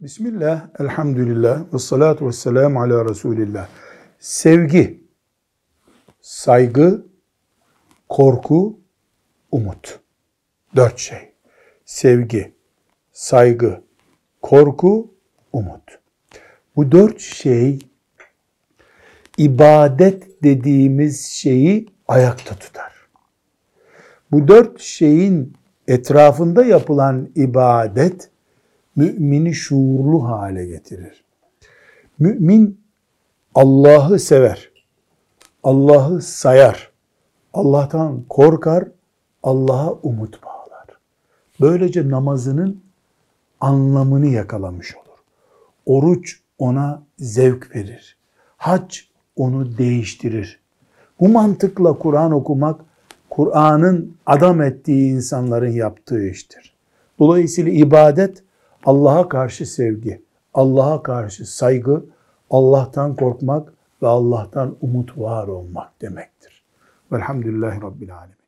Bismillah, elhamdülillah, ve salatu ve selamu ala Resulillah. Sevgi, saygı, korku, umut. Dört şey. Sevgi, saygı, korku, umut. Bu dört şey ibadet dediğimiz şeyi ayakta tutar. Bu dört şeyin etrafında yapılan ibadet mümini şuurlu hale getirir. Mümin Allah'ı sever. Allah'ı sayar. Allah'tan korkar. Allah'a umut bağlar. Böylece namazının anlamını yakalamış olur. Oruç ona zevk verir. Hac onu değiştirir. Bu mantıkla Kur'an okumak, Kur'an'ın adam ettiği insanların yaptığı iştir. Dolayısıyla ibadet Allah'a karşı sevgi, Allah'a karşı saygı, Allah'tan korkmak ve Allah'tan umut var olmak demektir. Velhamdülillahi Rabbil Alemin.